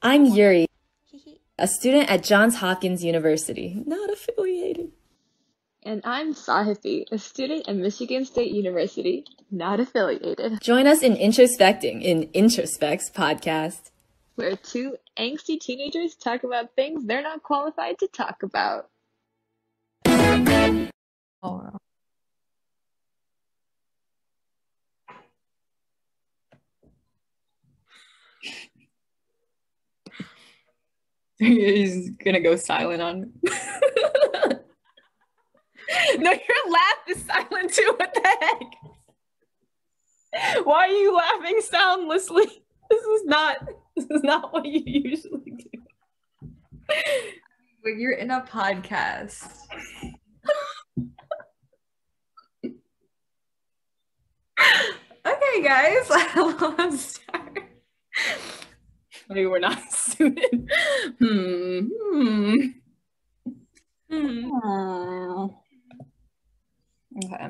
I'm Yurui, a student at Johns Hopkins University, not affiliated. And I'm Sahithy, a student at Michigan State University, not affiliated. Join us in introspecting in Introspects podcast, where two angsty teenagers talk about things they're not qualified to talk about. Oh. He's gonna go silent on. no, your laugh is silent too. What the heck? Why are you laughing soundlessly? This is not. This is not what you usually do. When you're in a podcast. okay, guys, let's start. Maybe we're not suited. Hmm. Hmm. Hmm. Okay.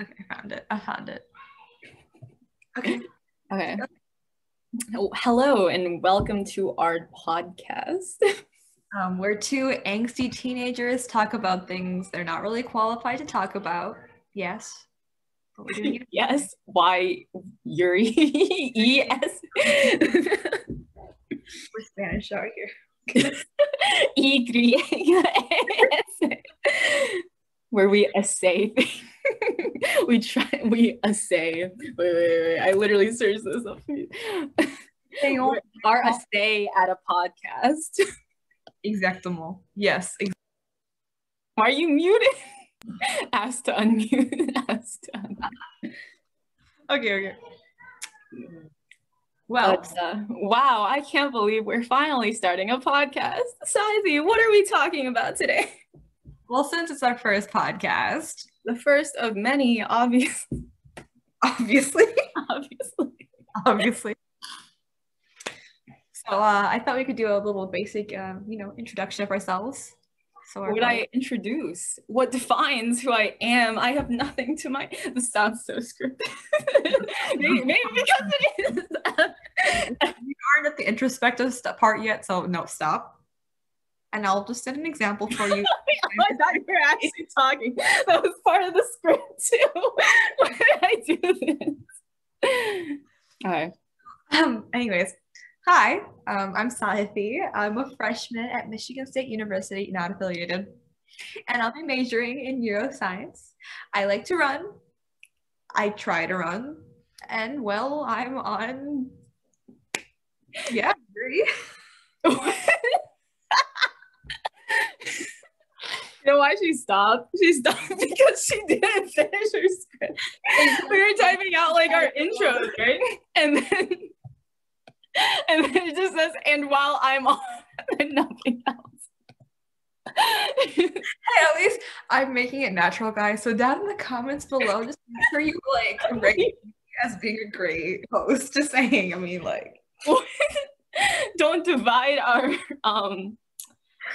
Okay, I found it. I found it. Okay. Okay. Oh, hello and welcome to our podcast. Um, where two angsty teenagers talk about things they're not really qualified to talk about. Yes. yes. Why Yurui? yes. We're Spanish out here. y Where we essay we try we essay. Wait, wait, wait. I literally searched this up. Our essay at a podcast. Exactamo. Yes. Ex- Why are you muted? Ask to unmute. Ask to unmute. Okay, okay. Well, uh, wow, I can't believe we're finally starting a podcast. Sahithy, what are we talking about today? Well, since it's our first podcast, the first of many, obviously. Obviously. obviously. Obviously. So uh, I thought we could do a little basic, um, you know, introduction of ourselves. So what would I introduce? What defines who I am? I have nothing to my. This sounds so scripted. maybe, maybe, because it is. You aren't at the introspective part yet, so no, stop. And I'll just set an example for you. I thought you were actually talking. That was part of the script too. Why did I do this? Okay. Um. Anyways, Hi, um, I'm Sahithy. I'm a freshman at Michigan State University, not affiliated, and I'll be majoring in neuroscience. I like to run. I try to run, and well, I'm on. Yeah, agree. you know why she stopped? She stopped because she didn't finish her script. We were typing out like our intros, right? And then and then it just says, and while I'm on, and nothing else. hey, at least I'm making it natural, guys. So down in the comments below, just make sure you like rate as being a great host. Just saying. I mean, like, don't divide our um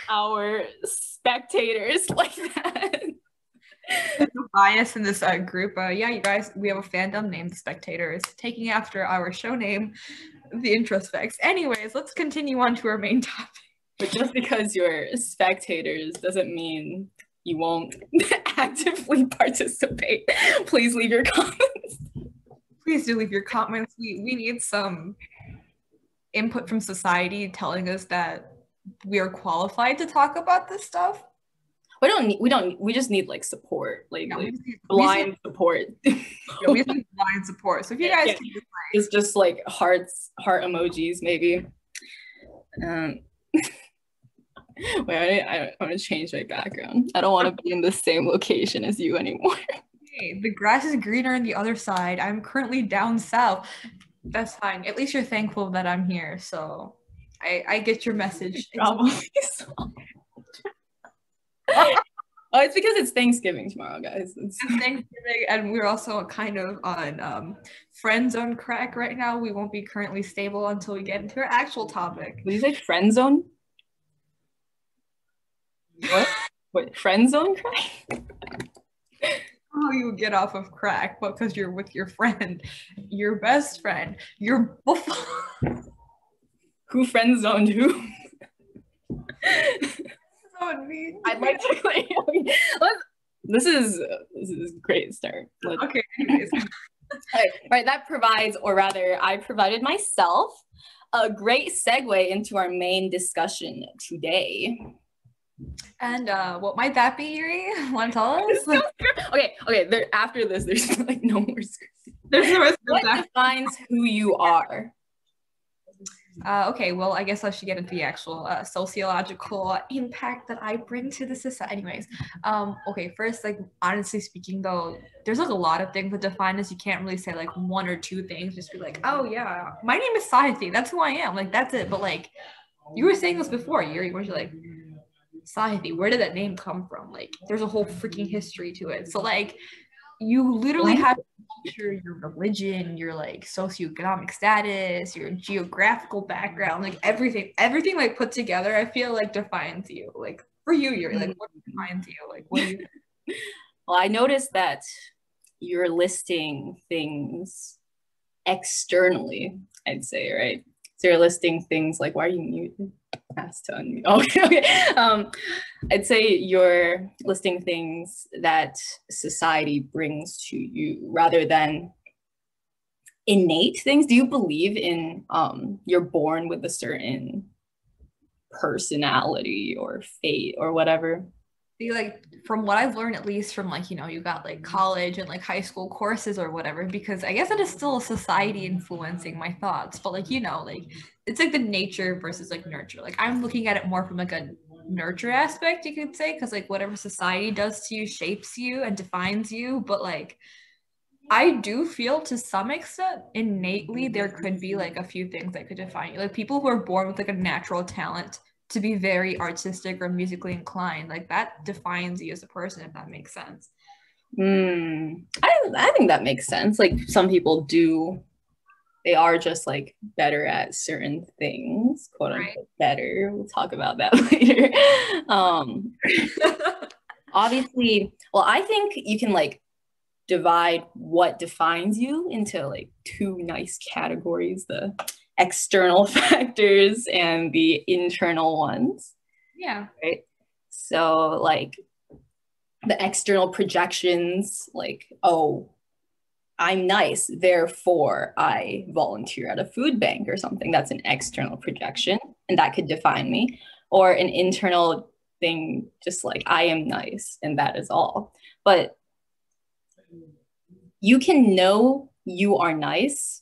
our spectators like that. Bias in this uh, group. Uh, yeah, you guys, we have a fandom named the Spectators, taking after our show name, the introspects. Anyways, let's continue on to our main topic. But just because you're spectators doesn't mean you won't actively participate. Please leave your comments. Please do leave your comments. We we need some input from society telling us that we are qualified to talk about this stuff. We don't need. We don't. We just need like support, like, yeah, like need, blind need, support. yeah, we need blind support. So if you guys, yeah, just, like, it's just like hearts, heart emojis, maybe. Um. Wait, I, I want to change my background. I don't want to be in the same location as you anymore. Hey, the grass is greener on the other side. I'm currently down south. That's fine. At least you're thankful that I'm here. So I, I get your message. Probably oh, it's because it's Thanksgiving tomorrow, guys. It's, it's Thanksgiving, and we're also kind of on um, friend zone crack right now. We won't be currently stable until we get into our actual topic. Did you say friend zone? what? What? Friend zone crack? Oh, you get off of crack because you're with your friend, your best friend, your buffalo. who friend zoned who? So mean. I'd like to like, this is this is a great start. Let's- Okay, anyways. All right, right, that provides, or rather, I provided myself a great segue into our main discussion today. And uh, what might that be, Yurui? Want to tell us? Okay, okay. There after this, there's like no more. script. There's no rest What defines who you are? Uh, okay, well, I guess I should get into the actual uh, sociological impact that I bring to the society. Anyways, um, okay, first, like honestly speaking, though, there's like a lot of things that define us. You can't really say like one or two things. Just be like, oh yeah, my name is Sahithy. That's who I am. Like that's it. But like, you were saying this before, Yurui, where you're like, Sahithy, where did that name come from? Like, there's a whole freaking history to it. So like, you literally have your your religion, your like socioeconomic status, your geographical background, like everything, everything like put together, I feel like defines you. Like for you, you're like what mm-hmm. defines you? Like what you Well, I noticed that you're listing things externally, I'd say, right? So you're listing things like, why are you muted? Asked to unmute. Okay, okay. Um, I'd say you're listing things that society brings to you rather than innate things. Do you believe in um, you're born with a certain personality or fate or whatever? Like from what I've learned at least from like, you know, you got like college and like high school courses or whatever, because I guess it is still society influencing my thoughts. But like, you know, like it's like the nature versus like nurture. Like I'm looking at it more from like a nurture aspect, you could say, because like whatever society does to you shapes you and defines you. But like I do feel to some extent innately there could be like a few things that could define you. Like people who are born with like a natural talent to be very artistic or musically inclined, like that defines you as a person, if that makes sense. Mm, I, I think that makes sense. Like some people do, they are just like better at certain things, quote unquote, Right. better. We'll talk about that later. um, obviously, well, I think you can like divide what defines you into like two nice categories the external factors and the internal ones yeah. right? So like the external projections, like, oh, I'm nice, therefore I volunteer at a food bank or something. That's an external projection, and that could define me. Or an internal thing, just like I am nice, and that is all. But you can know you are nice,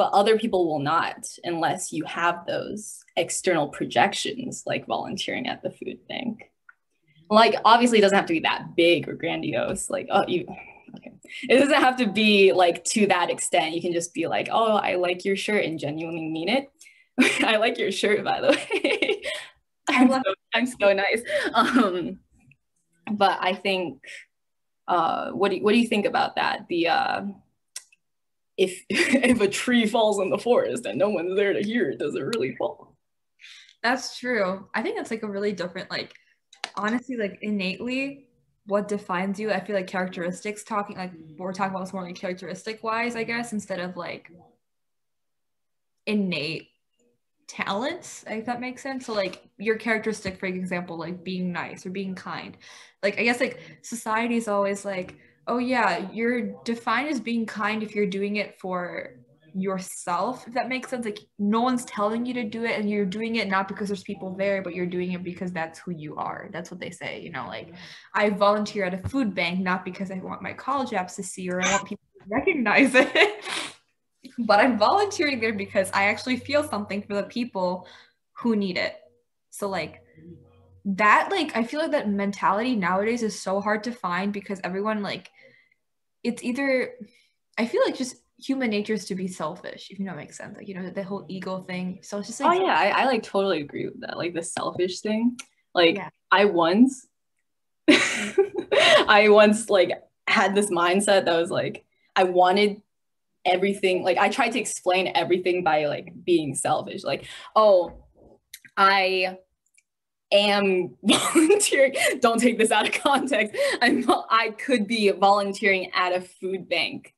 but other people will not unless you have those external projections, like volunteering at the food bank. Like, obviously, it doesn't have to be that big or grandiose. Like, oh, you, okay. It doesn't have to be like to that extent. You can just be like, oh, I like your shirt and genuinely mean it. I like your shirt, by the way. I'm so, I'm so nice. Um, but I think, uh, what do you, what do you think about that? The uh, if if a tree falls in the forest and no one's there to hear it, does it really fall? That's true. I think it's like a really different, like, honestly, like innately, what defines you. I feel like characteristics talking, like, we're talking about this more like characteristic wise, I guess, instead of like innate talents, if that makes sense. So, like, your characteristic, for example, like being nice or being kind. Like, I guess, like, society is always like, oh, yeah, you're defined as being kind if you're doing it for yourself if that makes sense. Like no one's telling you to do it and you're doing it not because there's people there but you're doing it because that's who you are. That's what they say you know like i volunteer at a food bank not because i want my college apps to see or i want people to recognize it. But i'm volunteering there because i actually feel something for the people who need it. So like that like i feel like that mentality nowadays is so hard to find because everyone like it's either i feel like just human nature is to be selfish, if you know what makes sense. Like, you know, the whole ego thing. So it's just oh, like oh yeah, I, I like totally agree with that. Like the selfish thing. Like Yeah. I once I once like had this mindset that was like I wanted everything like I tried to explain everything by like being selfish. Like, oh, I am volunteering. Don't take this out of context. I'm I could be volunteering at a food bank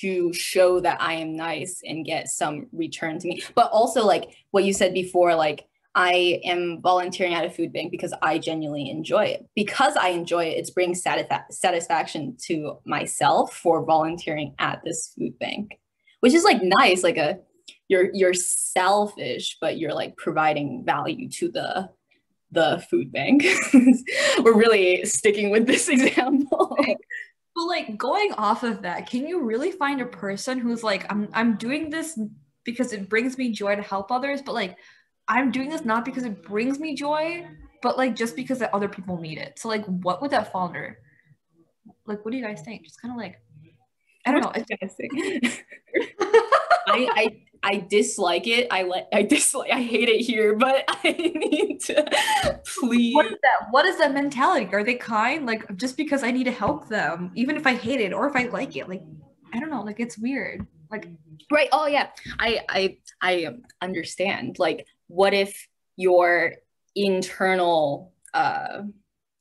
to show that I am nice and get some return to me. But also like what you said before, like I am volunteering at a food bank because I genuinely enjoy it. Because I enjoy it, it's bringing satisfa- satisfaction to myself for volunteering at this food bank, which is like nice. Like a you're you're selfish, but you're like providing value to the the food bank. We're really sticking with this example. But like going off of that, can you really find a person who's like, I'm I'm doing this because it brings me joy to help others, but like I'm doing this not because it brings me joy, but like just because that other people need it. So like what would that fall under? Like what do you guys think? Just kind of like I don't know. It's I, I I dislike it. I like I dislike I hate it here, but I need to please. What is that? What is that mentality? Are they kind? Like just because I need to help them, even if I hate it or if I like it, like I don't know, like it's weird. Like right. Oh yeah. I I I understand. Like what if your internal uh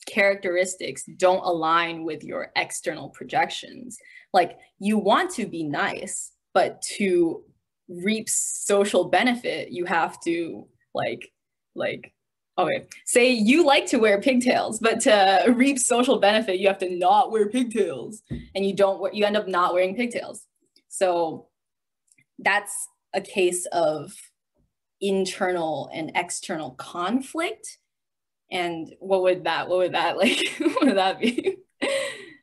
characteristics don't align with your external projections? Like you want to be nice, but to reap social benefit, you have to like like okay. Say you like to wear pigtails but to reap social benefit you have to not wear pigtails and you don't you end up not wearing pigtails. So that's a case of internal and external conflict. And what would that what would that like what would that be?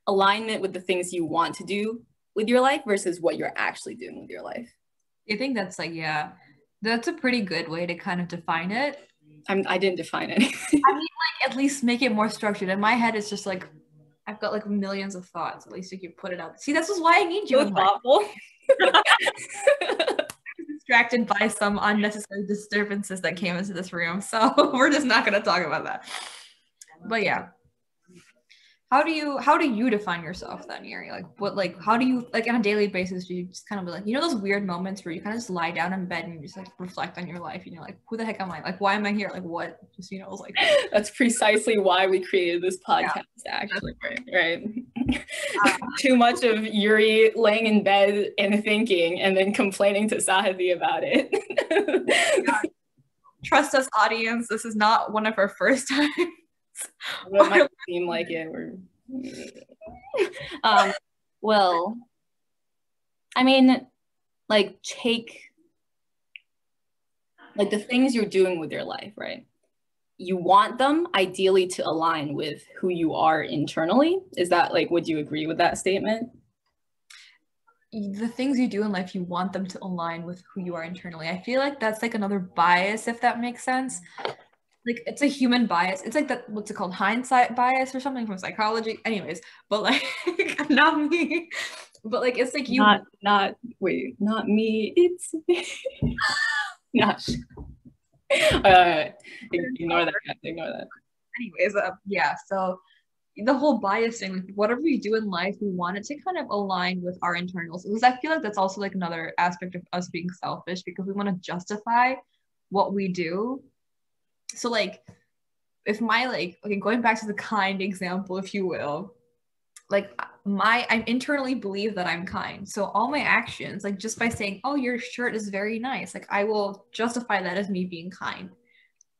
Alignment with the things you want to do with your life versus what you're actually doing with your life I think that's like, yeah, that's a pretty good way to kind of define it. I'm, I didn't define it. I mean, like, at least make it more structured. In my head, it's just like, I've got like millions of thoughts. At least you can put it out. See, this is why I need you. So thoughtful. distracted by some unnecessary disturbances that came into this room. So we're just not going to talk about that. But yeah, how do you how do you define yourself then Yurui? like what like how do you like on a daily basis do you just kind of be like you know those weird moments where you kind of just lie down in bed and you just like reflect on your life and you're like who the heck am i? Like why am i here? Like what? Just you know like that's precisely why we created this podcast yeah. actually right right. Um, too much of yurui laying in bed and thinking and then complaining to sahithy about it. Trust us audience. This is not one of our first times it might seem like it. Or, um, well, I mean, like take like the things you're doing with your life, right? You want them ideally to align with who you are internally. Is that like, would you agree with that statement? the things you do in life you want them to align with who you are internally i feel like that's like another bias if that makes sense like it's a human bias. It's like that what's it called? Hindsight bias or something from psychology. Anyways, but like not me. But like it's like you not not wait, not me, it's me. not uh, ignore that. Ignore that. Anyways, uh, yeah, so the whole bias thing, like whatever we do in life, we want it to kind of align with our internals. Because I feel like that's also like another aspect of us being selfish because we want to justify what we do so like if my like okay going back to the kind example if you will like my i internally believe that i'm kind. So all my actions like just by saying oh your shirt is very nice like i will justify that as me being kind.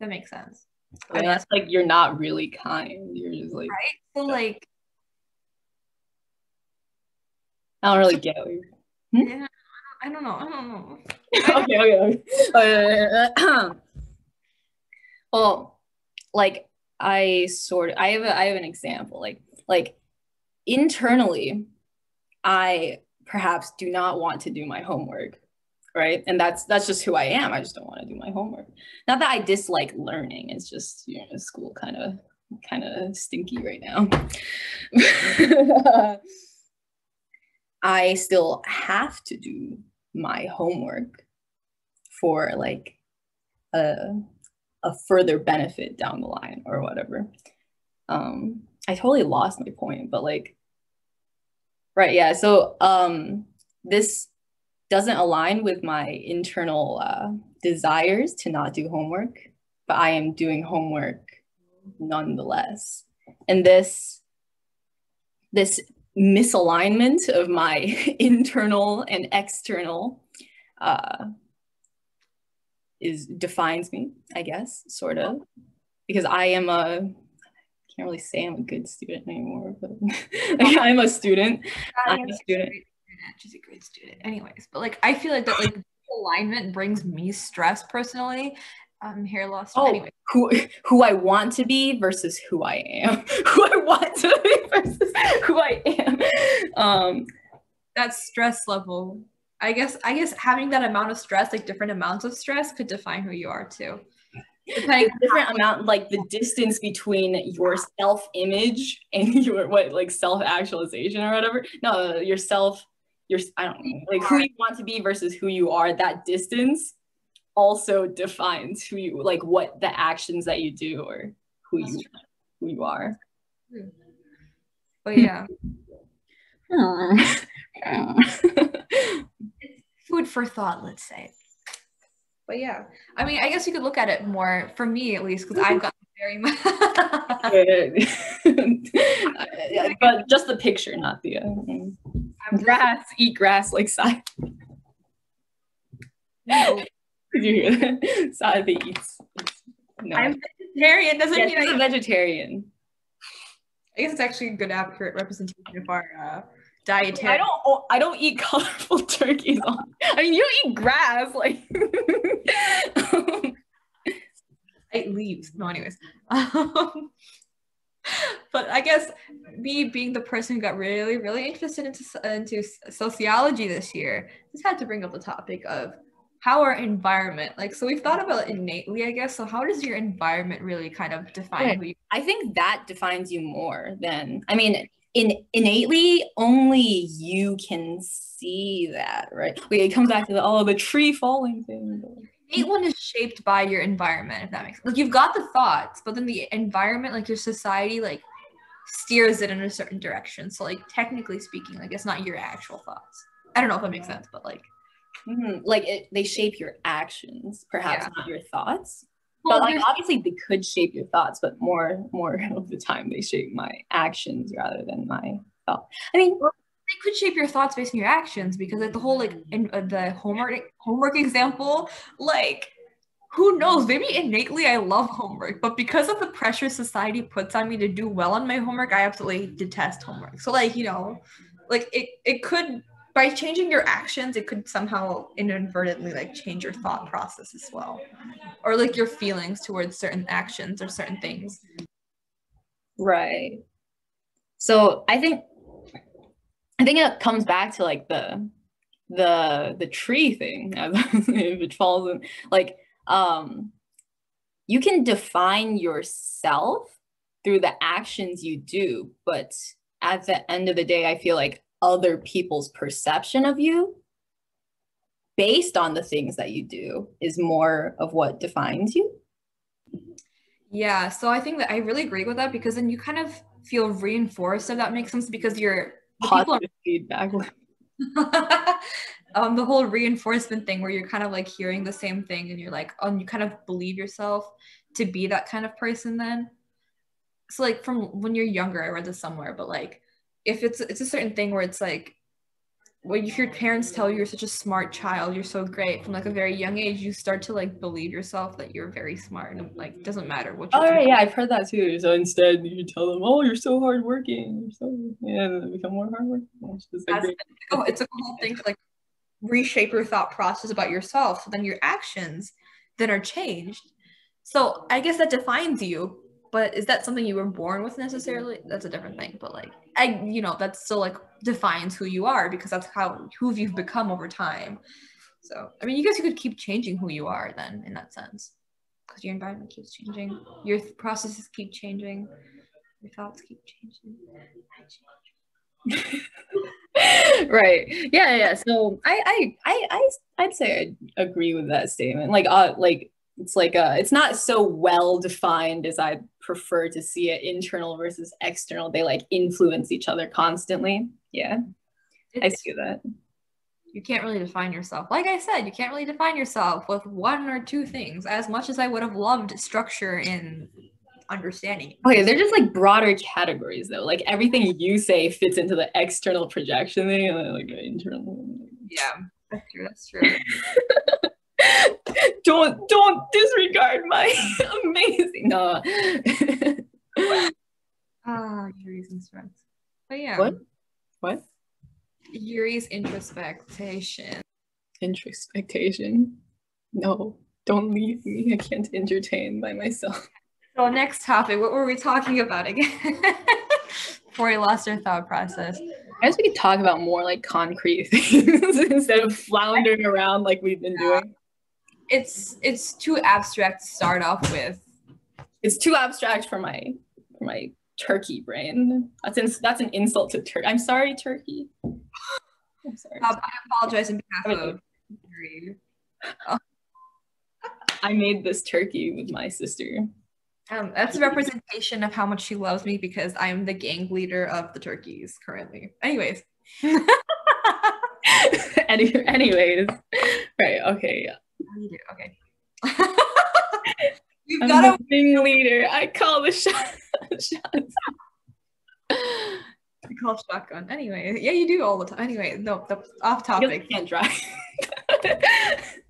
That makes sense. Yeah, that's like you're not really kind. You're just like right? So like i don't really get you hmm? yeah i don't know. I don't know. Okay okay, okay. Uh, well, like I sort of I have a, I have an example. Like like internally, I perhaps do not want to do my homework right? And that's that's just who i am. I just don't want to do my homework. Not that i dislike learning it's just you know school kind of kind of stinky right now. I still have to do my homework for like a a further benefit down the line or whatever. Um, I totally lost my point, but like, right, yeah. So um, this doesn't align with my internal uh, desires to not do homework, but I am doing homework nonetheless. And this, this misalignment of my internal and external uh, is defines me, I guess, sort of, because I am a can't really say I'm a good student anymore, but I'm a student. I'm a student. She's a great student, anyways. But like, I feel like that like alignment brings me stress personally. Um, hair loss. Oh, anyway. who who I want to be versus who I am. who I want to be versus who I am. Um, that stress level. I guess I guess having that amount of stress, like different amounts of stress, could define who you are too. Depending different amount, like the distance between your self image and your what, like self actualization or whatever. No, your self, your I don't know, like who you want to be versus who you are. That distance also defines who you like what the actions that you do or who you who you are. But yeah. Food for thought, let's say. But yeah, I mean, I guess you could look at it more for me at least because I've got very much. but just the picture, not the uh, grass. Eat grass like side. No. Did you hear that? Side eats. No. I'm vegetarian. Doesn't yes, mean I'm a vegetarian. I guess it's actually a good accurate representation of our uh, dietary. I don't. I don't eat colorful turkeys. On, I mean, you eat grass, like. I eat leaves. No, anyways. Um, but I guess me being the person who got really, really interested into into sociology this year, just had to bring up the topic of how our environment like so we've thought about innately i guess so how does your environment really kind of define right. who you i think that defines you more than i mean in innately only you can see that right? Like it comes back to the oh the tree falling thing. Innate one is shaped by your environment if that makes sense. Like you've got the thoughts but then the environment like your society like steers it in a certain direction. So like technically speaking like it's not your actual thoughts. I don't know if that makes sense but like mm-hmm. like it, they shape your actions perhaps Yeah. not your thoughts Well, but like obviously they could shape your thoughts but more more of the time they shape my actions rather than my thought. I mean they could shape your thoughts based on your actions because like the whole like in uh, the homework homework example like who knows? Maybe innately i love homework but because of the pressure society puts on me to do well on my homework i absolutely detest homework. So like you know like it it could by changing your actions it could somehow inadvertently like change your thought process as well or like your feelings towards certain actions or certain things Right. So I think I think it comes back to like the the the tree thing it falls in like um you can define yourself through the actions you do, but at the end of the day, I feel like other people's perception of you based on the things that you do is more of what defines you. Yeah, so I think that I really agree with that because then you kind of feel reinforced if that makes sense because you're the people Positive feedback. um the whole reinforcement thing where you're kind of like hearing the same thing and you're like oh and you kind of believe yourself to be that kind of person then. So like from when you're younger, I read this somewhere, but like if it's it's a certain thing where it's like when your parents tell you you're such a smart child, you're so great from like a very young age, you start to like believe yourself that you're very smart and like doesn't matter what Oh right, yeah, I've heard that too. So instead, you tell them, "Oh, you're so hardworking. You're so yeah," and then they become more hardworking. It's like That's- oh, it's a whole thing to like reshape your thought process about yourself. So then your actions then are changed. So I guess that defines you. But is that something you were born with necessarily? That's a different thing. But like I, you know, that still like defines who you are because that's how who you've become over time. So I mean, you guess you could keep changing who you are then in that sense, because your environment keeps changing, your th- processes keep changing, your thoughts keep changing. Right. Yeah, yeah. So I, I, I, I, I'd say I agree with that statement. Like, uh, like it's like uh, it's not so well defined as I prefer to see it. Internal versus external. They like influence each other constantly. Yeah, I see that. you can't really define yourself. Like I said, you can't really define yourself with one or two things. As much as I would have loved structure in understanding. Okay, they're just like broader categories though. Like everything you say fits into the external projection thing, and then like the internal. Yeah, that's true. That's true. don't don't disregard my amazing. No. Ah, Yurui's instrument. But yeah, what? What? Yurui's introspection. Introspection. No, don't leave me. I can't entertain by myself. So next topic, what were we talking about again? Before we lost our thought process. I guess we could talk about more like concrete things instead of floundering around like we've been doing. It's it's too abstract to start off with. It's too abstract for my for my turkey brain. That's in, that's an insult to Turkey. I'm sorry, Turkey. I'm sorry. Um, I apologize on behalf of Yurui. I made this turkey with my sister. Um, that's a representation of how much she loves me because I'm the gang leader of the turkeys currently. Anyways. Any, anyways. Right, okay. Okay. You've got a gang leader. I call the shot, shots. I call shotgun. Anyway, yeah, you do all the time. Anyway, no, the, off topic. can't drive.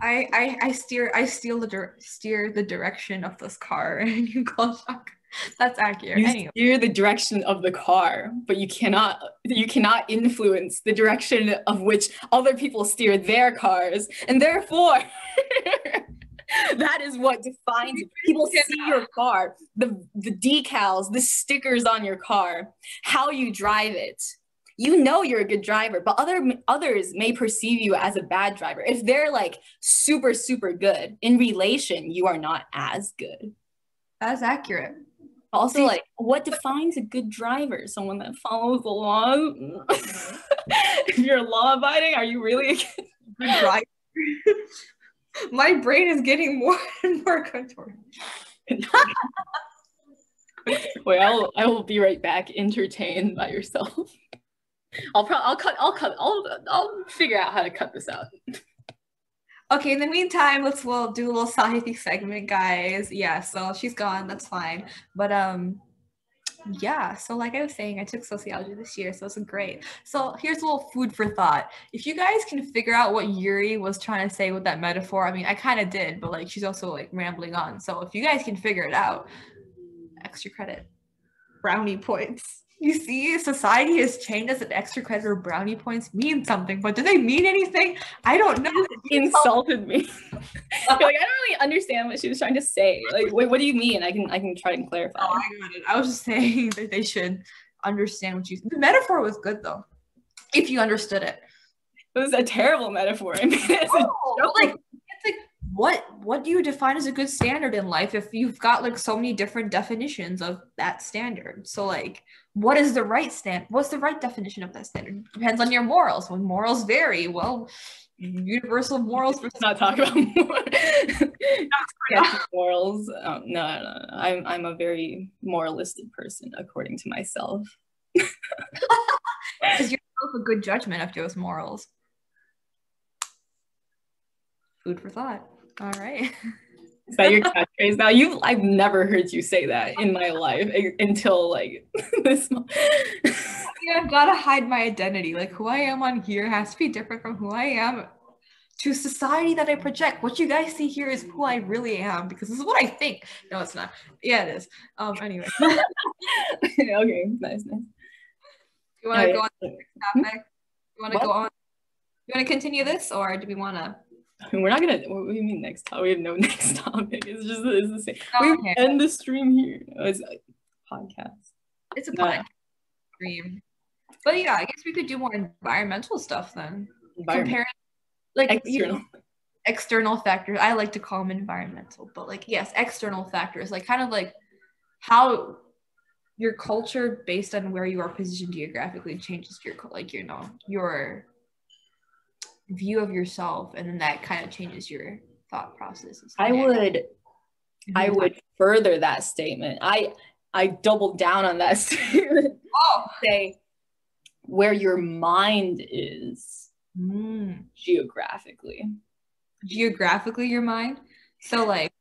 I, I I steer I steal the dir- steer the direction of this car and you call shotgun. That's accurate. You anyway. steer the direction of the car, but you cannot you cannot influence the direction of which other people steer their cars, and therefore that is what defines you. people see your car, the the decals, the stickers on your car, how you drive it. You know you're a good driver, but other others may perceive you as a bad driver. If they're like super super good in relation, you are not as good. That's accurate. Also, See, like, what defines a good driver? Someone that follows the laws. if you're law abiding, are you really a good driver? My brain is getting more and more contorted. Wait, I'll I will be right back. Entertained by yourself. I'll probably I'll cut I'll cut I'll I'll figure out how to cut this out. Okay, in the meantime, let's we'll do a little Sahithy segment, guys. Yeah, so she's gone, that's fine. But um yeah, so like I was saying, I took sociology this year, so it's great. So here's a little food for thought. If you guys can figure out what Yurui was trying to say with that metaphor, I mean, I kind of did, but like she's also like rambling on. So if you guys can figure it out, extra credit, brownie points. You see, society has changed as an extra credit or brownie points mean something, but do they mean anything? I don't know. insulted me. like I don't really understand what she was trying to say. Like, wait, what do you mean? I can I can try and clarify. Oh, I got it. I was just saying that they should understand what you. The metaphor was good though, if you understood it. It was a terrible metaphor. I mean, it's oh, like what what do you define as a good standard in life if you've got like so many different definitions of that standard? So like what is the right stand what's the right definition of that standard? Depends on your morals. When morals vary well universal morals let's not talk about morals. Oh, no, no no. I'm i'm a very moralistic person according to myself. Is yourself a good judgment of those morals? Food for thought all right is that your catchphrase now? You, I've never heard you say that in my life until like this. yeah, I've got to hide my identity. Like who I am on here has to be different from who I am to society that I project. What you guys see here is who I really am because this is what I think. No, it's not. Yeah, it is. Um. Anyway. okay. Nice. Nice. You want to go on to the next topic? You want to go on? You want to continue this, or do we want to? I mean, we're not gonna. What do you mean next topic? We have no next topic. It's just it's the same. Oh, we end the stream here. It's a podcast. It's a podcast stream. But yeah, I guess we could do more environmental stuff then. Compare, like external. You know, external factors. I like to call them environmental, but like yes, external factors, like kind of like how your culture based on where you are positioned geographically changes your like you know your view of yourself and then that kind of changes your thought processes i would i would further that statement. I i doubled down on that statement. Oh. Say where your mind is mm. geographically. Geographically your mind? So like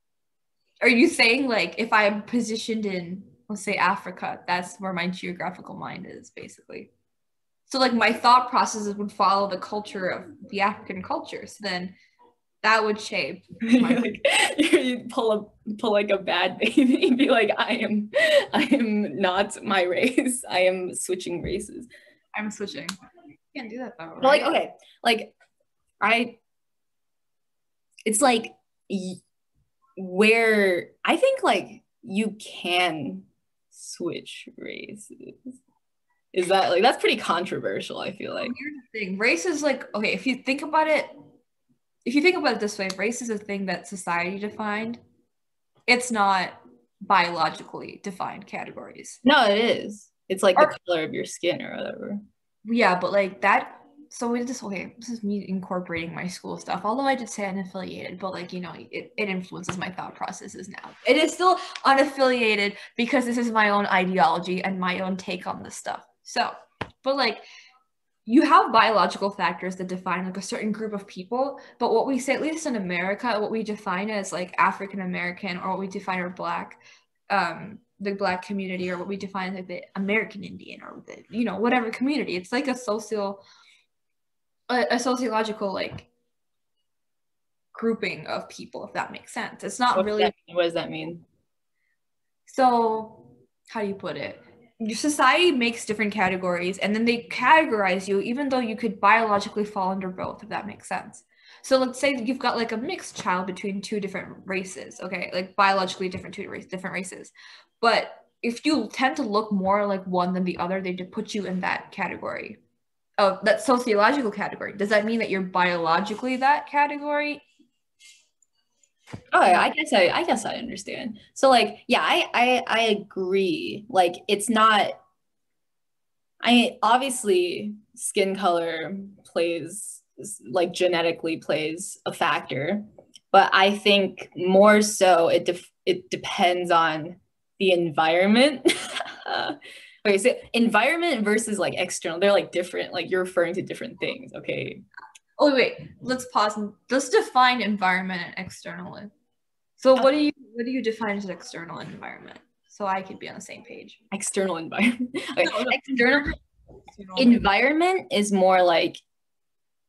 are you saying like if I'm positioned in let's say Africa, that's where my geographical mind is basically. So like my thought processes would follow the culture of the African culture. So then that would shape. My- like, you pull a pull like a bad baby and be like, I am, I am not my race. I am switching races. I'm switching. You can't do that though. But like, okay, like I, it's like where I think like you can switch races. Is that like that's pretty controversial? I feel like. Oh, here's the thing. Race is like okay, if you think about it, if you think about it this way, race is a thing that society defined. It's not biologically defined categories. No, it is. It's like Or- the color of your skin or whatever. Yeah, but like that. So we just okay. This is me incorporating my school stuff. Although I did say unaffiliated, but like you know, it, it influences my thought processes now. It is still unaffiliated because this is my own ideology and my own take on this stuff. So, but like you have biological factors that define like a certain group of people. But what we say, at least in America, what we define as like African American or what we define as black, um, the black community or what we define as like the American Indian or the you know whatever community. It's like a social, a, a sociological like grouping of people, if that makes sense. It's not What really that? What does that mean? so. How do you put it? Society makes different categories, and then they categorize you, even though you could biologically fall under both, if that makes sense. So let's say you've got like a mixed child between two different races, okay, like biologically different two race, different races. But if you tend to look more like one than the other, they put you in that category of that sociological category. Does that mean that you're biologically that category? Oh, I guess I, I guess I understand. So like, yeah, I, I, I agree. Like, it's not. I obviously skin color plays like genetically plays a factor, but I think more so it def- it depends on the environment. okay, so environment versus like external, they're like different. Like you're referring to different things. Okay, Oh wait, let's pause and let's define environment and externally. So what do you what do you define as external environment? So I could be on the same page. external environment. Okay, No, no. external External environment is more like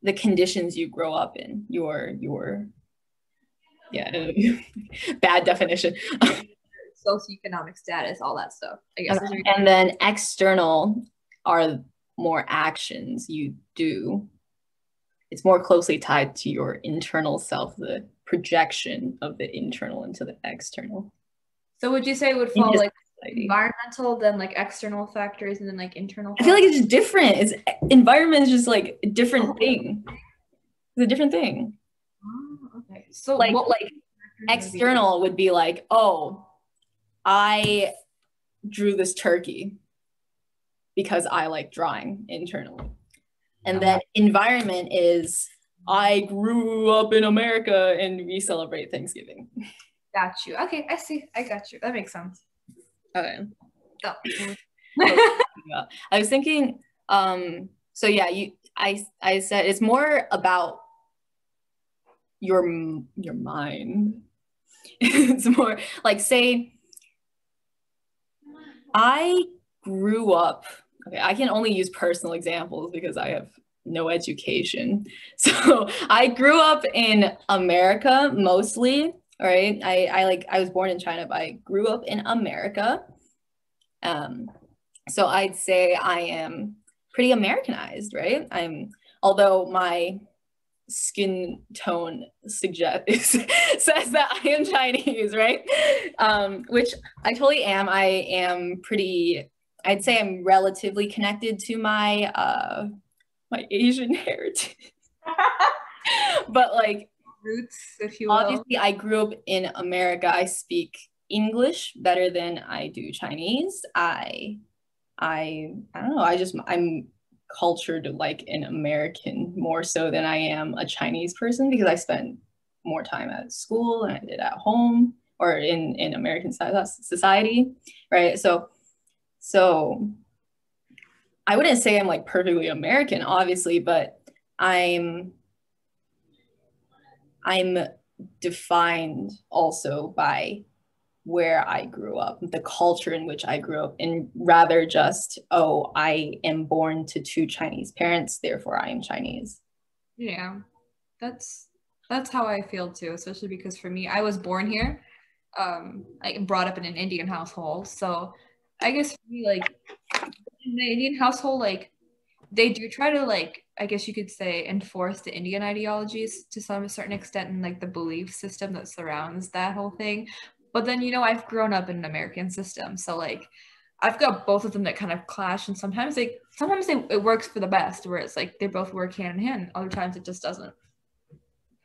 the conditions you grow up in your your yeah bad definition socioeconomic status, all that stuff. I guess. are- and then external are more actions you do it's more closely tied to your internal self the projection of the internal into the external. So would you say it would fall like environmental, then like external factors, and then like internal? i feel like it's just different. It's environment is just like a different oh. thing. It's a different thing. Oh, okay. So like what like factors external would be like, oh, I drew this turkey because I like drawing internally. And that environment is I grew up in America and we celebrate Thanksgiving. Got you. Okay, I see. I got you. That makes sense. Okay. I was thinking, um, so yeah, you I I said it's more about your your mind. it's more like say I grew up okay, I can only use personal examples because I have no education. So I grew up in America mostly. All right. I, I like I was born in China, but I grew up in America. Um, so I'd say I am pretty Americanized, right? I'm although my skin tone suggests says that I am Chinese, right? Um, which I totally am. I am pretty. I'd say I'm relatively connected to my uh, my Asian heritage, but like Roots, if you will. obviously I grew up in America. I speak English better than I do Chinese. I I I don't know. I just I'm cultured like an American more so than I am a Chinese person because I spent more time at school than I did at home or in in American soci- society, right? So so I wouldn't say I'm like perfectly American, obviously, but I'm I'm defined also by where I grew up, the culture in which I grew up, and rather just, oh, I am born to two Chinese parents, therefore I am Chinese. Yeah, that's that's how I feel too, especially because for me, I was born here, um, like brought up in an Indian household. So I guess me, like in the Indian household, like they do try to like I guess you could say enforce the Indian ideologies to some certain extent and like the belief system that surrounds that whole thing. But then you know I've grown up in an American system, so like I've got both of them that kind of clash, and sometimes they sometimes they, it works for the best, where it's like they both work hand in hand. Other times it just doesn't.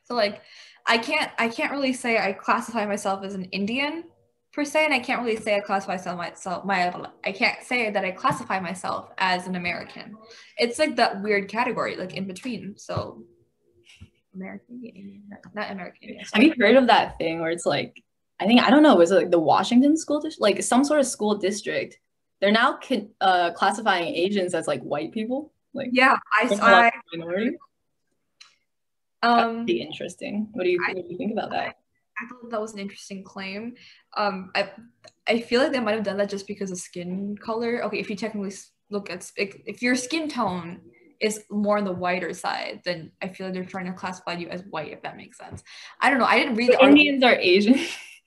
So like I can't I can't really say I classify myself as an Indian per se, and I can't really say I classify myself my I can't say that I classify myself as an American. It's like that weird category, like in between. So American not American Indian. Have you heard of that thing where it's like I think I don't know, was it like the Washington school district, like some sort of school district? They're now uh, classifying Asians as like white people. Like yeah, I I minority. Um, be interesting. What do you what do you think about that? I thought that was an interesting claim. Um, I I feel like they might have done that just because of skin color. Okay, if you technically look at if your skin tone is more on the whiter side, then I feel like they're trying to classify you as white. If that makes sense. I don't know. I didn't read. The Indians are Asian.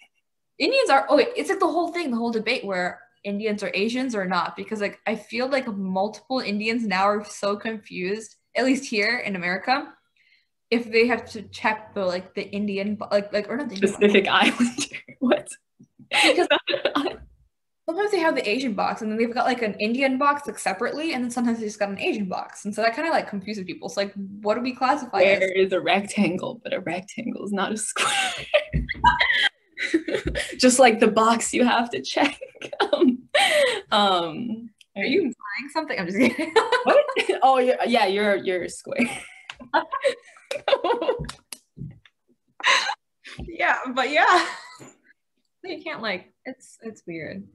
Indians are. Oh, wait, it's like the whole thing, the whole debate where Indians are Asians or not, because like I feel like multiple Indians now are so confused. At least here in America if they have to check the like the Indian like like or not the Pacific Islander. what? Because sometimes they have the Asian box and then they've got like an Indian box like separately, and then sometimes they just got an Asian box, and so that kind of like confuses people. So like, what do we classify? There as? is a rectangle, but a rectangle is not a square. just like the box you have to check. um, um are you implying something? I'm just kidding. what? Oh yeah, yeah, you're you're a square. yeah, but yeah. You can't like it's it's weird.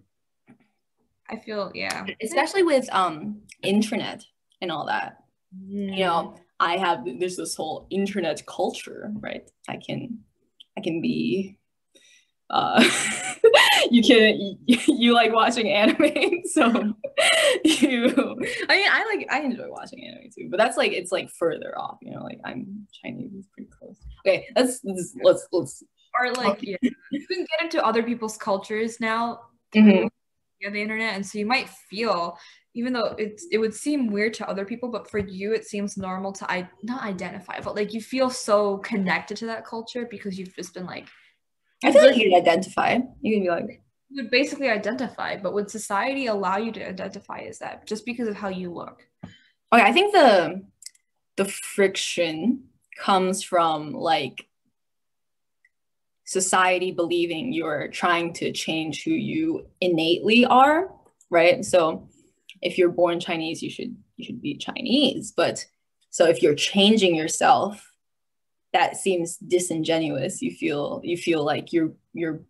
I feel yeah. Especially with um internet and all that. Mm. You know, I have there's this whole internet culture, right? I can I can be uh you can you, you like watching anime so you i mean i like i enjoy watching anime too but that's like it's like further off you know like i'm chinese is pretty close okay let's let's let's, let's or like yeah, you can get into other people's cultures now mm-hmm. the internet and so you might feel even though it's it would seem weird to other people but for you it seems normal to i not identify but like you feel so connected to that culture because you've just been like I feel like you can identify. You can be like, you would basically identify, but would society allow you to identify as that just because of how you look? Okay, I think the the friction comes from like society believing you're trying to change who you innately are, right? So if you're born Chinese, you should you should be Chinese, but so if you're changing yourself that seems disingenuous. You feel you feel like you're you're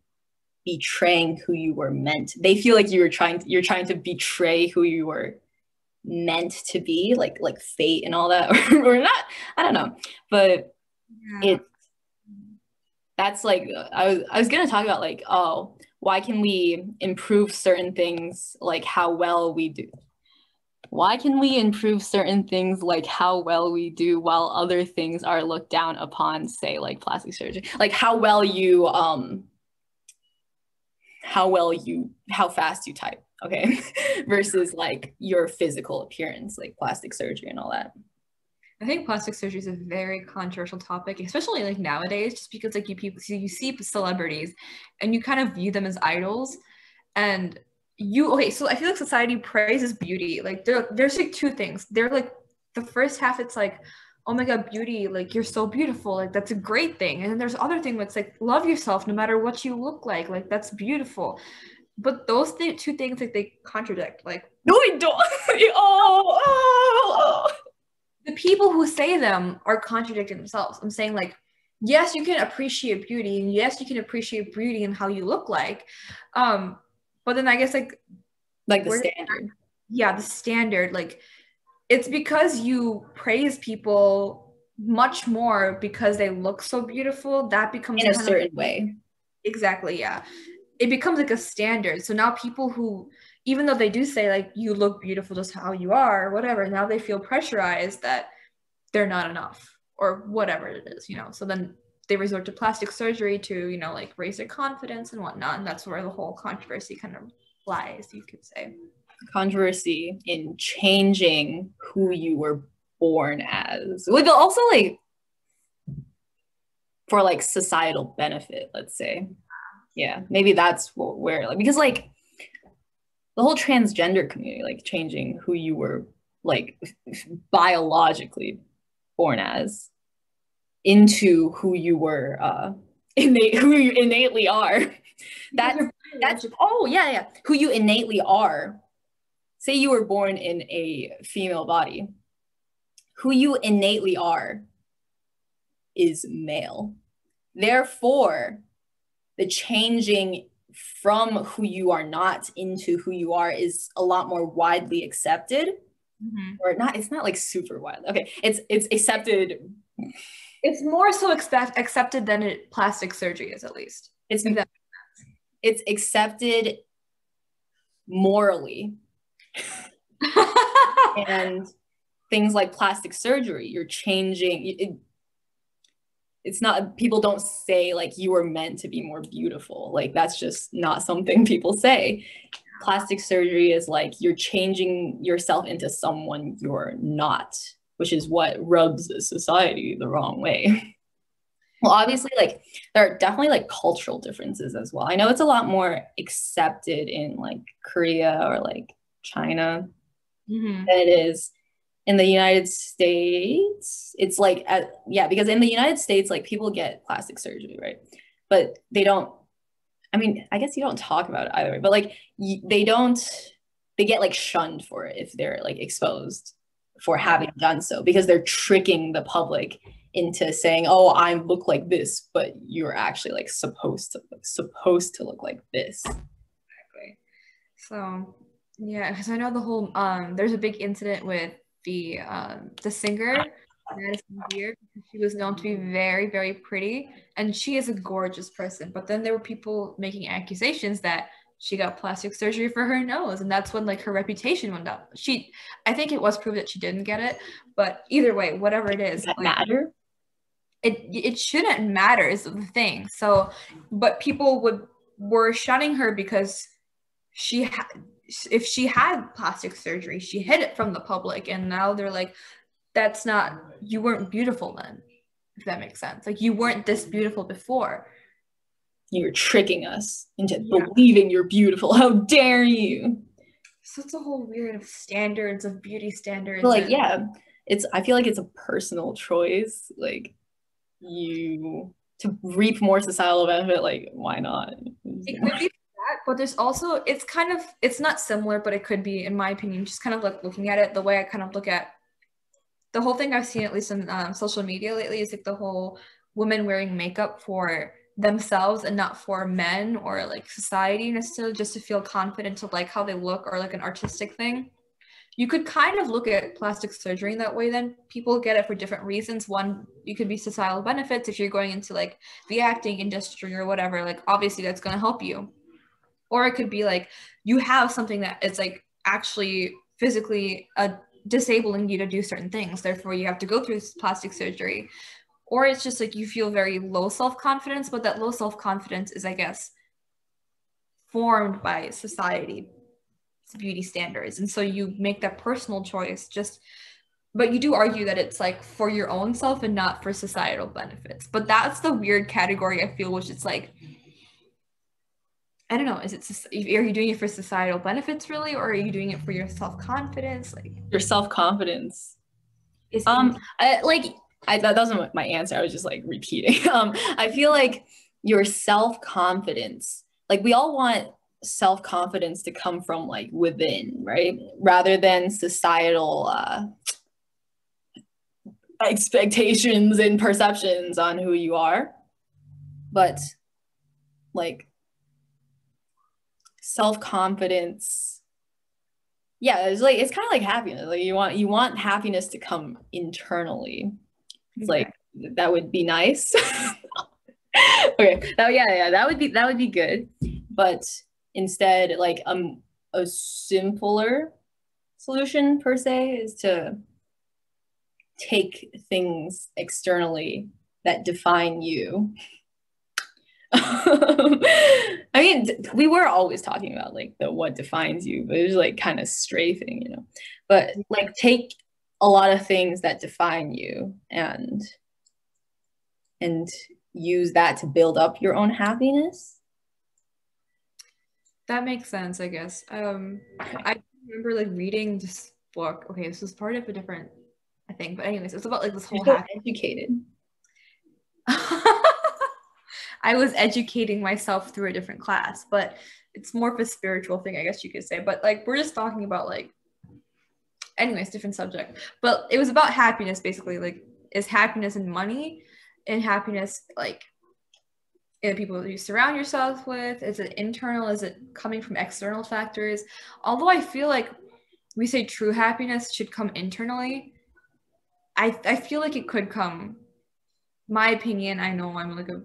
betraying who you were meant. They feel like you were trying to, you're trying to betray who you were meant to be like like fate and all that. Or, or not i don't know. But yeah. it that's like i was i was gonna talk about like oh why can we improve certain things like how well we do? Why can we improve certain things like how well we do while other things are looked down upon say like plastic surgery? Like how well you um how well you how fast you type okay? Versus like your physical appearance like plastic surgery and all that I think plastic surgery is a very controversial topic, especially like nowadays, just because like you people so you see celebrities and you kind of view them as idols. And you okay so i feel like society praises beauty like there, there's like two things. They're like the first half it's like oh my god beauty like you're so beautiful like that's a great thing. And then there's other thing that's like love yourself no matter what you look like like that's beautiful. But those th- two things like they contradict like no we don't. Oh, oh, the people who say them are contradicting themselves i'm saying like yes you can appreciate beauty and yes you can appreciate beauty and how you look like um but then I guess like like the standard. Yeah, the standard. Like it's because you praise people much more because they look so beautiful. That becomes in a certain of, way. Exactly. Yeah. it becomes like a standard. So now people who even though they do say like you look beautiful just how you are or whatever, now they feel pressurized that they're not enough or whatever it is, you know. So then they resort to plastic surgery to, you know, like raise their confidence and whatnot. And that's where the whole controversy kind of lies, you could say. Controversy in changing who you were born as. Like also like for like societal benefit, let's say. Yeah, maybe that's where like because like the whole transgender community, like changing who you were like biologically born as into who you were uh innate who you innately are. That's that's oh yeah, yeah. Who you innately are. Say you were born in a female body. Who you innately are is male. Therefore, the changing from who you are not into who you are is a lot more widely accepted. Mm-hmm. Or not, it's not like super wide. Okay, it's it's accepted. It's more so expect, accepted than it, plastic surgery is, at least. It's it's accepted morally. and things like plastic surgery, you're changing. It, it's not people don't say like you were meant to be more beautiful. Like that's just not something people say. Plastic surgery is like you're changing yourself into someone you're not which is what rubs society the wrong way. Well obviously like there are definitely like cultural differences as well. I know it's a lot more accepted in like korea or like china mm-hmm. than it is in the United States, it's like, uh, yeah, because in the United States, like people get plastic surgery, right? But they don't, I mean, I guess you don't talk about it either way, but like y- they don't, they get like shunned for it if they're like exposed for having done so because they're tricking the public into saying, "Oh, I look like this," but you're actually like supposed to supposed to look like this. Exactly. So, yeah, because I know the whole um, there's a big incident with the um, the singer Madison Beer because she was known to be very very pretty and she is a gorgeous person. But then there were people making accusations that she got plastic surgery for her nose and that's when like her reputation went up. She I think it was proved that she didn't get it, but either way, whatever it is, like, matter? It it shouldn't matter is the thing. So, but people would were shunning her because she had if she had plastic surgery, she hid it from the public, and now they're like, "That's not you weren't beautiful then." If that makes sense, like you weren't this beautiful before. You're tricking us into yeah. believing you're beautiful. How dare you? So it's a whole weird of standards of beauty standards. But like, and- yeah, it's. I feel like it's a personal choice. Like you to reap more societal benefit. Like, why not? It could be that, but there's also it's kind of it's not similar, but it could be, in my opinion, just kind of like looking at it the way I kind of look at the whole thing I've seen at least on um, social media lately is like the whole women wearing makeup for themselves and not for men or like society necessarily just to feel confident to like how they look or like an artistic thing. You could kind of look at plastic surgery in that way then. People get it for different reasons. One you could be societal benefits if you're going into like the acting industry or whatever like obviously that's going to help you or it could be like you have something that is like actually physically uh, disabling you to do certain things. Therefore you have to go through plastic surgery. Or it's just like you feel very low self-confidence but that low self-confidence is i guess formed by society beauty standards. And so you make that personal choice just but you do argue that it's like for your own self and not for societal benefits. But that's the weird category i feel which is like I don't know. Is it are you doing it for societal benefits really, or are you doing it for your self confidence? Like your self confidence. Um, I, like I that wasn't my answer. I was just like repeating. Um, I feel like your self confidence. Like we all want self confidence to come from like within, right? Rather than societal uh, expectations and perceptions on who you are. But like self-confidence. Yeah it's like it's kind of like happiness like you want you want happiness to come internally. It's like that would be nice. Okay that, yeah yeah that would be that would be good. But instead like um, a simpler solution per se is to take things externally that define you I mean, we were always talking about like the what defines you, but it was like kind of strafing, you know. But like take a lot of things that define you and and use that to build up your own happiness. That makes sense, I guess. Um I remember like reading this book. Okay, this was part of a different I think, but anyways, it's about like this whole You're so educated. I was educating myself through a different class, but it's more of a spiritual thing, I guess you could say. But like, we're just talking about like, anyways, different subject. But it was about happiness, basically. Like, is happiness in money? And happiness, like, in the people you surround yourself with? Is it internal? Is it coming from external factors? Although I feel like we say true happiness should come internally, I, I feel like it could come. My opinion, I know I'm like a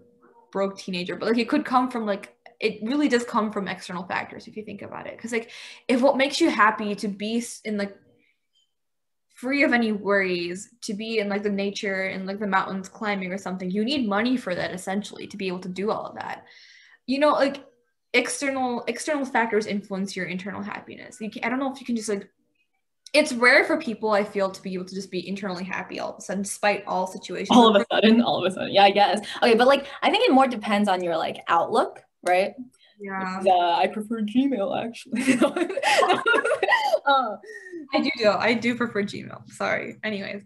broke teenager but like it could come from like it really does come from external factors if you think about it. Because like if what makes you happy to be in like free of any worries to be in like the nature and like the mountains climbing or something you need money for that essentially to be able to do all of that. You know like external external factors influence your internal happiness. You can, i don't know if you can just like it's rare for people I feel to be able to just be internally happy all of a sudden, despite all situations. All of a sudden, all of a sudden, yeah, I guess. Okay, but like I think it more depends on your like outlook, right? Yeah. Uh, I prefer Gmail actually. uh, I do do. I do prefer Gmail. Sorry. Anyways.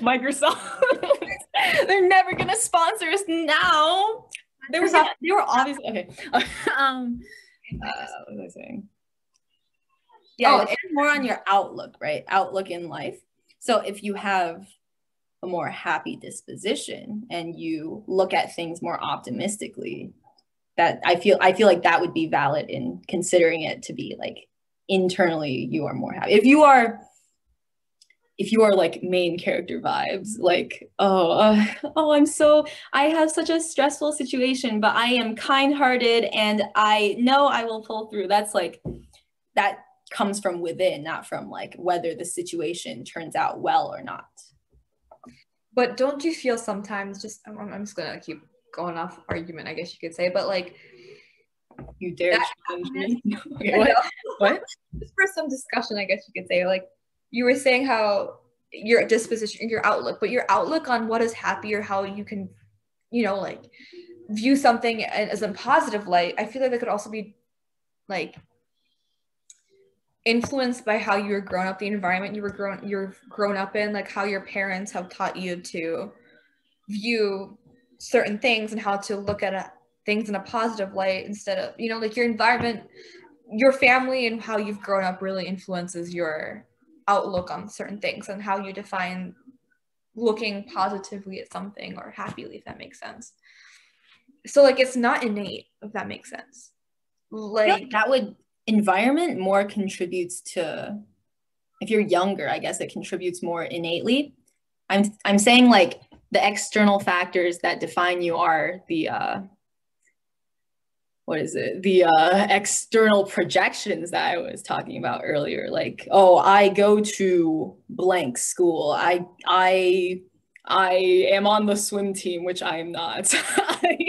Microsoft. They're never gonna sponsor us now. They were they were obviously okay. um, uh, what was I saying? Yeah, oh, it's more on your outlook, right? Outlook in life. So if you have a more happy disposition and you look at things more optimistically, that I feel I feel like that would be valid in considering it to be like internally you are more happy. If you are if you are like main character vibes, like, oh, uh, oh, I'm so, I have such a stressful situation, but I am kind hearted and I know I will pull through. That's like, that comes from within, not from like whether the situation turns out well or not. But don't you feel sometimes just I'm, I'm just gonna keep going off argument, I guess you could say, but like you dare challenge me? what? what? Just for some discussion, I guess you could say. Like you were saying how your disposition, your outlook, but your outlook on what is happy or how you can, you know, like view something as a positive light. I feel like that could also be like influenced by how you were grown up, the environment you were grown you're grown up in, like how your parents have taught you to view certain things and how to look at a, things in a positive light instead of you know like your environment, your family and how you've grown up really influences your outlook on certain things and how you define looking positively at something or happily if that makes sense. So like it's not innate if that makes sense. Like, like that would environment more contributes to if you're younger i guess it contributes more innately. I'm i'm saying like the external factors that define you are the uh what is it? The uh external projections that i was talking about earlier. Like oh i go to blank school. I i i am on the swim team which i am not. I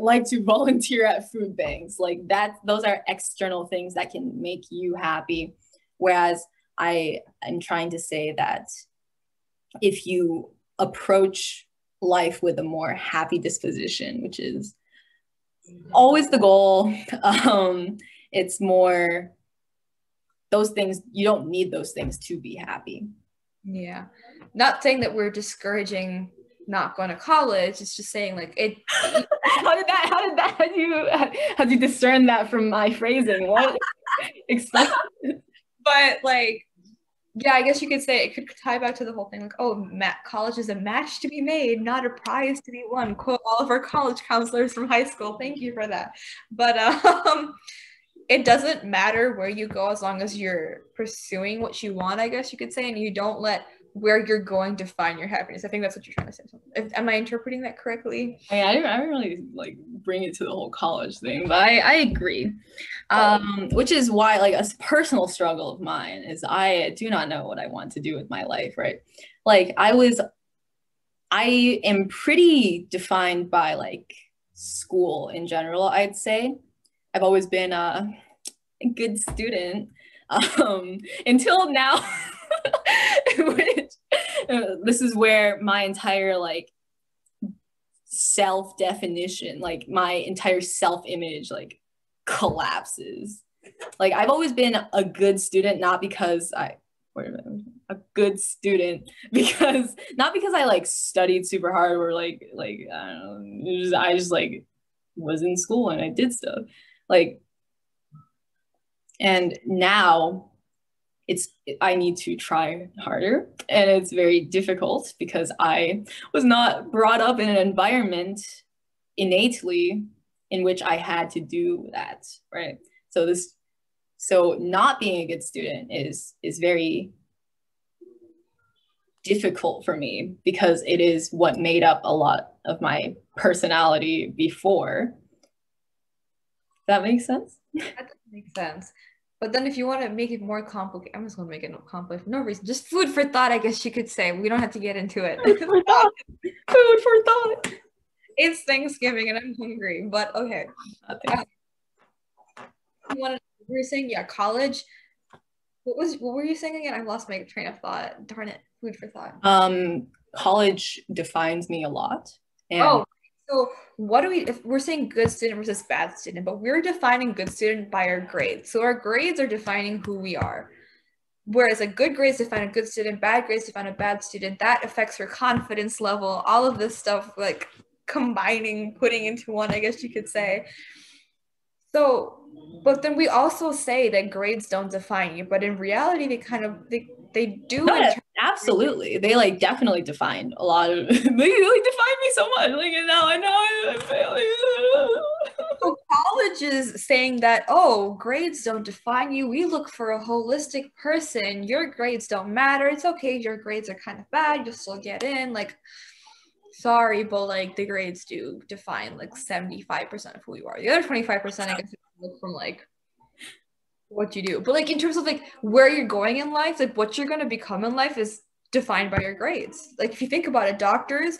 like to volunteer at food banks. Like that, those are external things that can make you happy. Whereas I am trying to say that if you approach life with a more happy disposition, which is always the goal, um, it's more those things, you don't need those things to be happy. Yeah. Not saying that we're discouraging not going to college. It's just saying like it. How did that? How did that? How do you how do you discern that from my phrasing? What? But like, yeah, I guess you could say it could tie back to the whole thing. Like, oh, college is a match to be made, not a prize to be won. Quote all of our college counselors from high school. Thank you for that. But um. It doesn't matter where you go as long as you're pursuing what you want, I guess you could say, and you don't let where you're going to find your happiness. I think that's what you're trying to say. If, am I interpreting that correctly? I, mean, I, didn't, I really like bring it to the whole college thing, but I, I agree. Um, which is why like a personal struggle of mine is I do not know what I want to do with my life, right? Like I was, I am pretty defined by like school in general, I'd say. I've always been a, a good student um, until now. which uh, this is where my entire like self definition like my entire self image like collapses. Like i've always been a good student not because i wait a minute a good student because not because i like studied super hard or like like i don't know just, i just like was in school and i did stuff. Like and now it's i need to try harder. And it's very difficult because i was not brought up in an environment innately in which i had to do that right? So this so not being a good student is is very difficult for me because it is what made up a lot of my personality before. That makes sense? That makes sense but then if you want to make it more complicated, I'm just going to make it complicated for no reason. Just food for thought, I guess you could say. We don't have to get into it. Food for thought. Food for thought. It's Thanksgiving and I'm hungry, but okay. Uh, you wanted, we were saying, yeah, college. What was what were you saying again? I lost my train of thought. Darn it. Food for thought. Um, college defines me a lot. And oh, so what do we if we're saying good student versus bad student, but we're defining good student by our grades. So our grades are defining who we are. Whereas a good grades define a good student, bad grades define a bad student. That affects your confidence level, all of this stuff like combining, putting into one, I guess you could say. So, but then we also say that grades don't define you, but in reality, they kind of they they do. No, absolutely, they like definitely define a lot of. they like define me so much. Like now I know I'm failing. so college is saying that oh, grades don't define you. We look for a holistic person. Your grades don't matter. It's okay. Your grades are kind of bad. You'll still get in. Like sorry, but like the grades do define like 75% of who you are. The other 25%, I guess, from like what you do. But like in terms of like where you're going in life, like what you're gonna become in life is defined by your grades. Like if you think about it, doctors,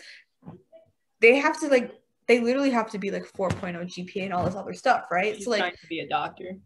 they have to like they literally have to be like 4.0 GPA and all this other stuff, right? so like to be a doctor.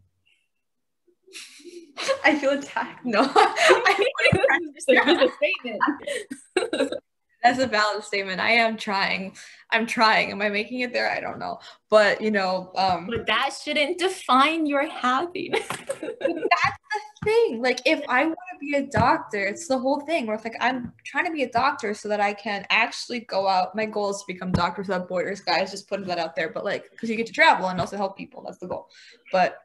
I feel attacked. No, I mean, it's a statement. That's a valid statement. I am trying. I'm trying. Am I making it there? I don't know. But you know, um But that shouldn't define your happiness. that's the thing. Like if I want to be a doctor, it's the whole thing where it's like I'm trying to be a doctor so that I can actually go out. My goal is to become doctor so that Boyers guys just putting that out there. But like because you get to travel and also help people. That's the goal. But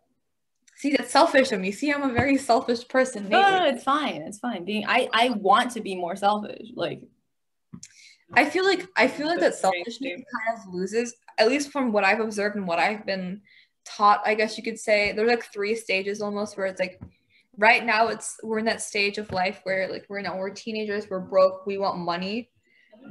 See, that's selfish of me. See, I'm a very selfish person. No, no, no, it's fine. It's fine. Being I, I want to be more selfish. Like I feel like I feel like that selfishness kind of loses, at least from what I've observed and what I've been taught. I guess you could say there's like three stages almost where it's like right now it's we're in that stage of life where like we're now we're teenagers, we're broke, we want money,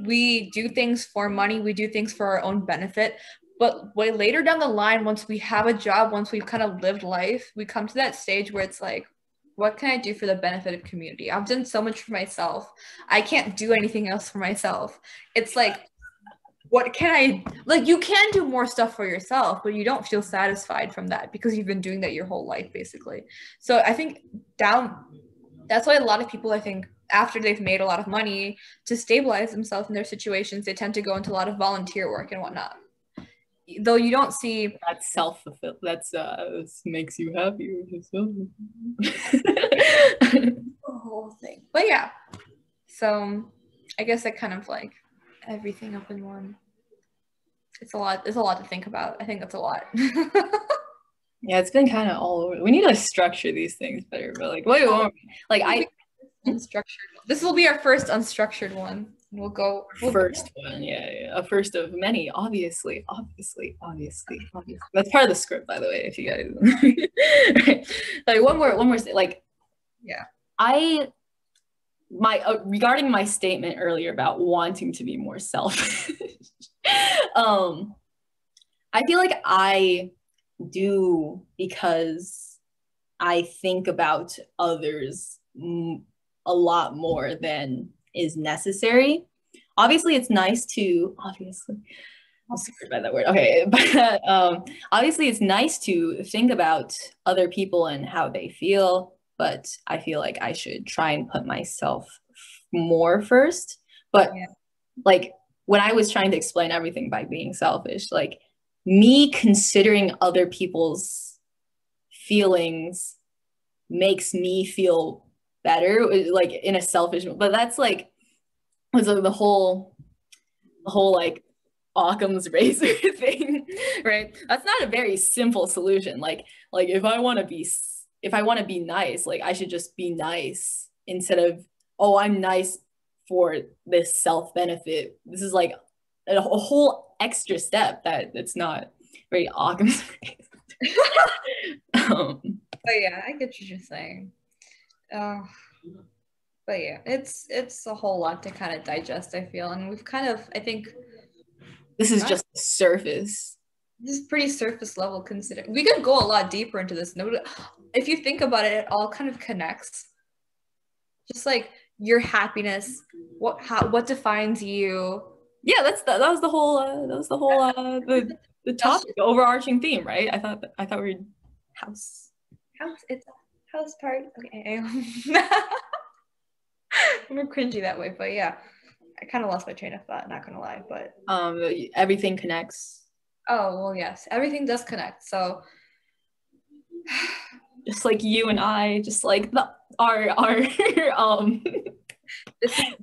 we do things for money, we do things for our own benefit. But way later down the line, once we have a job, once we've kind of lived life, we come to that stage where it's like, what can I do for the benefit of community? I've done so much for myself. I can't do anything else for myself. It's like, what can I like? You can do more stuff for yourself, but you don't feel satisfied from that because you've been doing that your whole life, basically. So I think down, that's why a lot of people, I think, after they've made a lot of money to stabilize themselves in their situations, they tend to go into a lot of volunteer work and whatnot though you don't see that's self fulfilled. That's uh makes you happy the whole thing. But yeah, so I guess I kind of like everything up in one. It's a lot. It's a lot to think about. I think that's a lot. yeah, it's been kind of all over. We need to structure these things better. But like, wait, wait, like I unstructured. This will be our first unstructured one. We'll go we'll first go. one, yeah, yeah, a first of many. Obviously, obviously, obviously, obviously. That's part of the script, by the way. If you guys, right. like one more, one more, like, yeah, I my uh, regarding my statement earlier about wanting to be more selfish um i feel like i do because i think about others m- a lot more than is necessary obviously it's nice to obviously I'm scared by that word. Okay, but um, obviously it's nice to think about other people and how they feel, but I feel like I should try and put myself more first. But Yeah. like when I was trying to explain everything by being selfish, like me considering other people's feelings makes me feel better, like in a selfish. But that's like was like the whole, the whole like Occam's razor thing, right? That's not a very simple solution. Like, like if I want to be, if I want to be nice, like I should just be nice instead of, oh, I'm nice for this self benefit. This is like a, a whole extra step that it's not very Occam's razor. um, But yeah, I get what you're saying. Uh, but yeah, it's it's a whole lot to kind of digest. I feel, and we've kind of, I think, this is just the surface. this is pretty surface level. Consider we could go a lot deeper into this. No, if you think about it, it all kind of connects. Just like your happiness, what how what defines you? Yeah, that's the, that was the whole uh, that was the whole uh, the the topic, the overarching theme, right? I thought I thought we were house. House, it's house part. Okay. I'm cringy that way, but yeah, I kind of lost my train of thought. Not gonna lie, but Um, everything connects. oh well, yes, everything does connect. So just like you and I, just like the our our um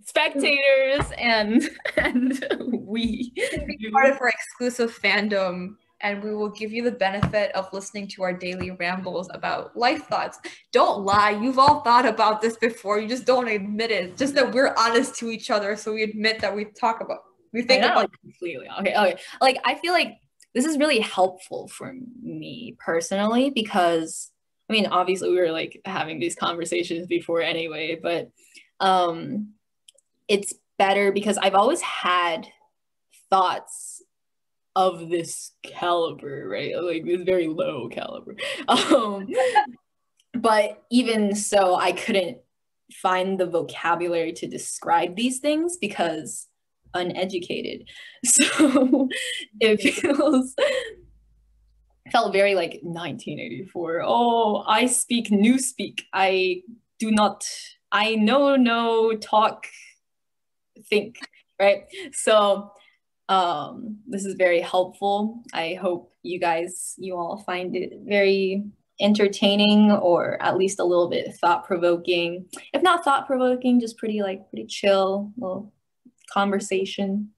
spectators and and we. be part of our exclusive fandom and we will give you the benefit of listening to our daily rambles about life thoughts. Don't lie, you've all thought about this before, you just don't admit it. Just that we're honest to each other, so we admit that we talk about we think about completely okay. Okay, like I feel like this is really helpful for me personally because I mean, obviously we were like having these conversations before anyway, but um, it's better because I've always had thoughts of this caliber, right? Like this very low caliber. Um, but even so, I couldn't find the vocabulary to describe these things because uneducated. So it feels felt very like 1984. Oh, I speak Newspeak. I do not I know no talk think, right? So um this is very helpful. I hope you guys you all find it very entertaining or at least a little bit thought provoking. If not thought provoking, just pretty like pretty chill little conversation.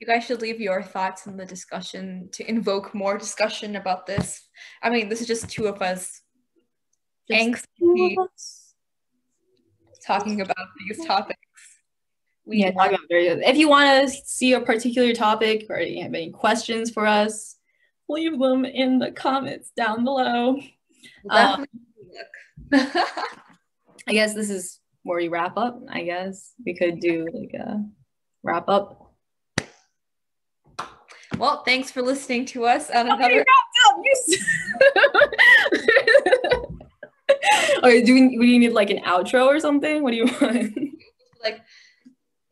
you guys should leave your thoughts in the discussion to invoke more discussion about this. I mean, this is just two of us Just talking about these topics. We yeah, talk about very if you want to see a particular topic or you have any questions for us, leave them in the comments down below. look. Um, I guess this is where we wrap up. I guess we could do like a wrap up. well, thanks for listening to us on Okay, oh, another. wrap up. okay, do we, we need like an outro or something? What do you want?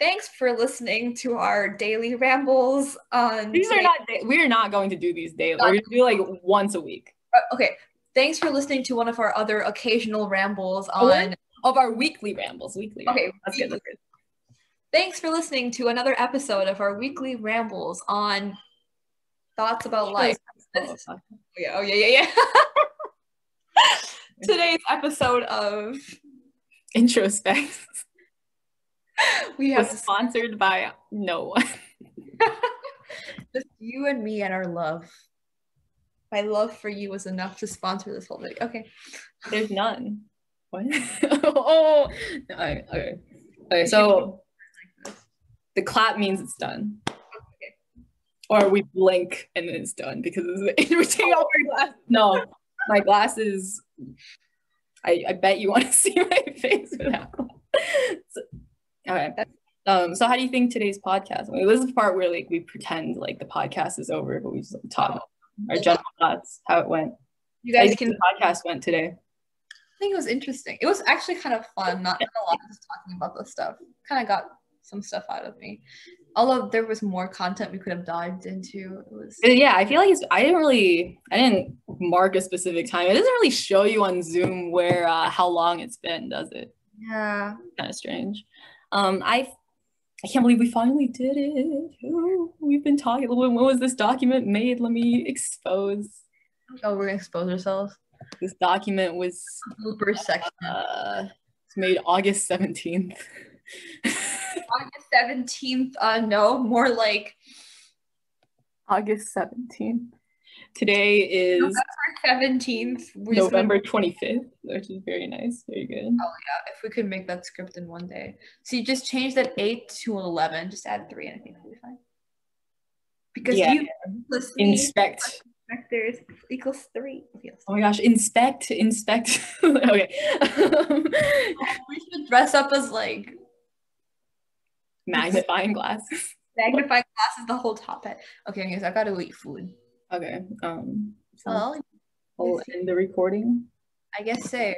Thanks for listening to our daily rambles on. These are not. da- We are not going to do these daily. We're gonna do like once a week Uh, okay. Thanks for listening to one of our other occasional rambles Oh, on. of our weekly rambles. Weekly. Okay, rambles. that's good. That's good. Thanks for listening to another episode of our weekly rambles on thoughts about life. Oh. Yeah, oh yeah, yeah, yeah. Today's episode of Introspect we was have sponsored by no one. just you and me and our love. My love for you was enough to sponsor this whole video. Okay. There's none. What? oh, okay. okay. Okay, so the clap means it's done. Okay. Or we blink and then it's done because it's, we take off our glasses. No, my glasses. I, I bet you want to see my face without. So- Okay. Um, so how do you think today's podcast? I mean, this is the part where like we pretend like the podcast is over, but we just like, talk about our general thoughts, how it went. You guys can. the podcast went today. I think it was interesting. It was actually kind of fun. Not gonna lie, just talking about this stuff. Kind of got some stuff out of me. Although there was more content we could have dived into. It was. Uh, Yeah, I feel like it's, I didn't really, I didn't mark a specific time. It doesn't really show you on Zoom where uh, how long it's been, does it? Yeah. Kind of strange. Um, I, I can't believe we finally did it. Ooh, we've been talking. When, when was this document made? Let me expose. Oh, we're gonna expose ourselves. This document was Blooper section. uh, it's made August seventeenth. August seventeenth. Uh, no, more like August seventeenth. Today is. November twenty fifth, which is very nice. Very good. Oh, yeah. If we could make that script in one day, so you just change that eight to eleven. Just add three, and I think it'll be fine. Because Yeah. you Inspect. vectors equals three. Okay, Oh my gosh, inspect, inspect. okay. we should dress up as like Magnifying glass. magnifying glasses the whole top hat. Okay, anyways, I gotta eat food. Okay. Um Well, we'll end the recording. I guess so.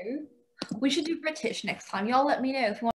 We should do British next time. Y'all let me know if you want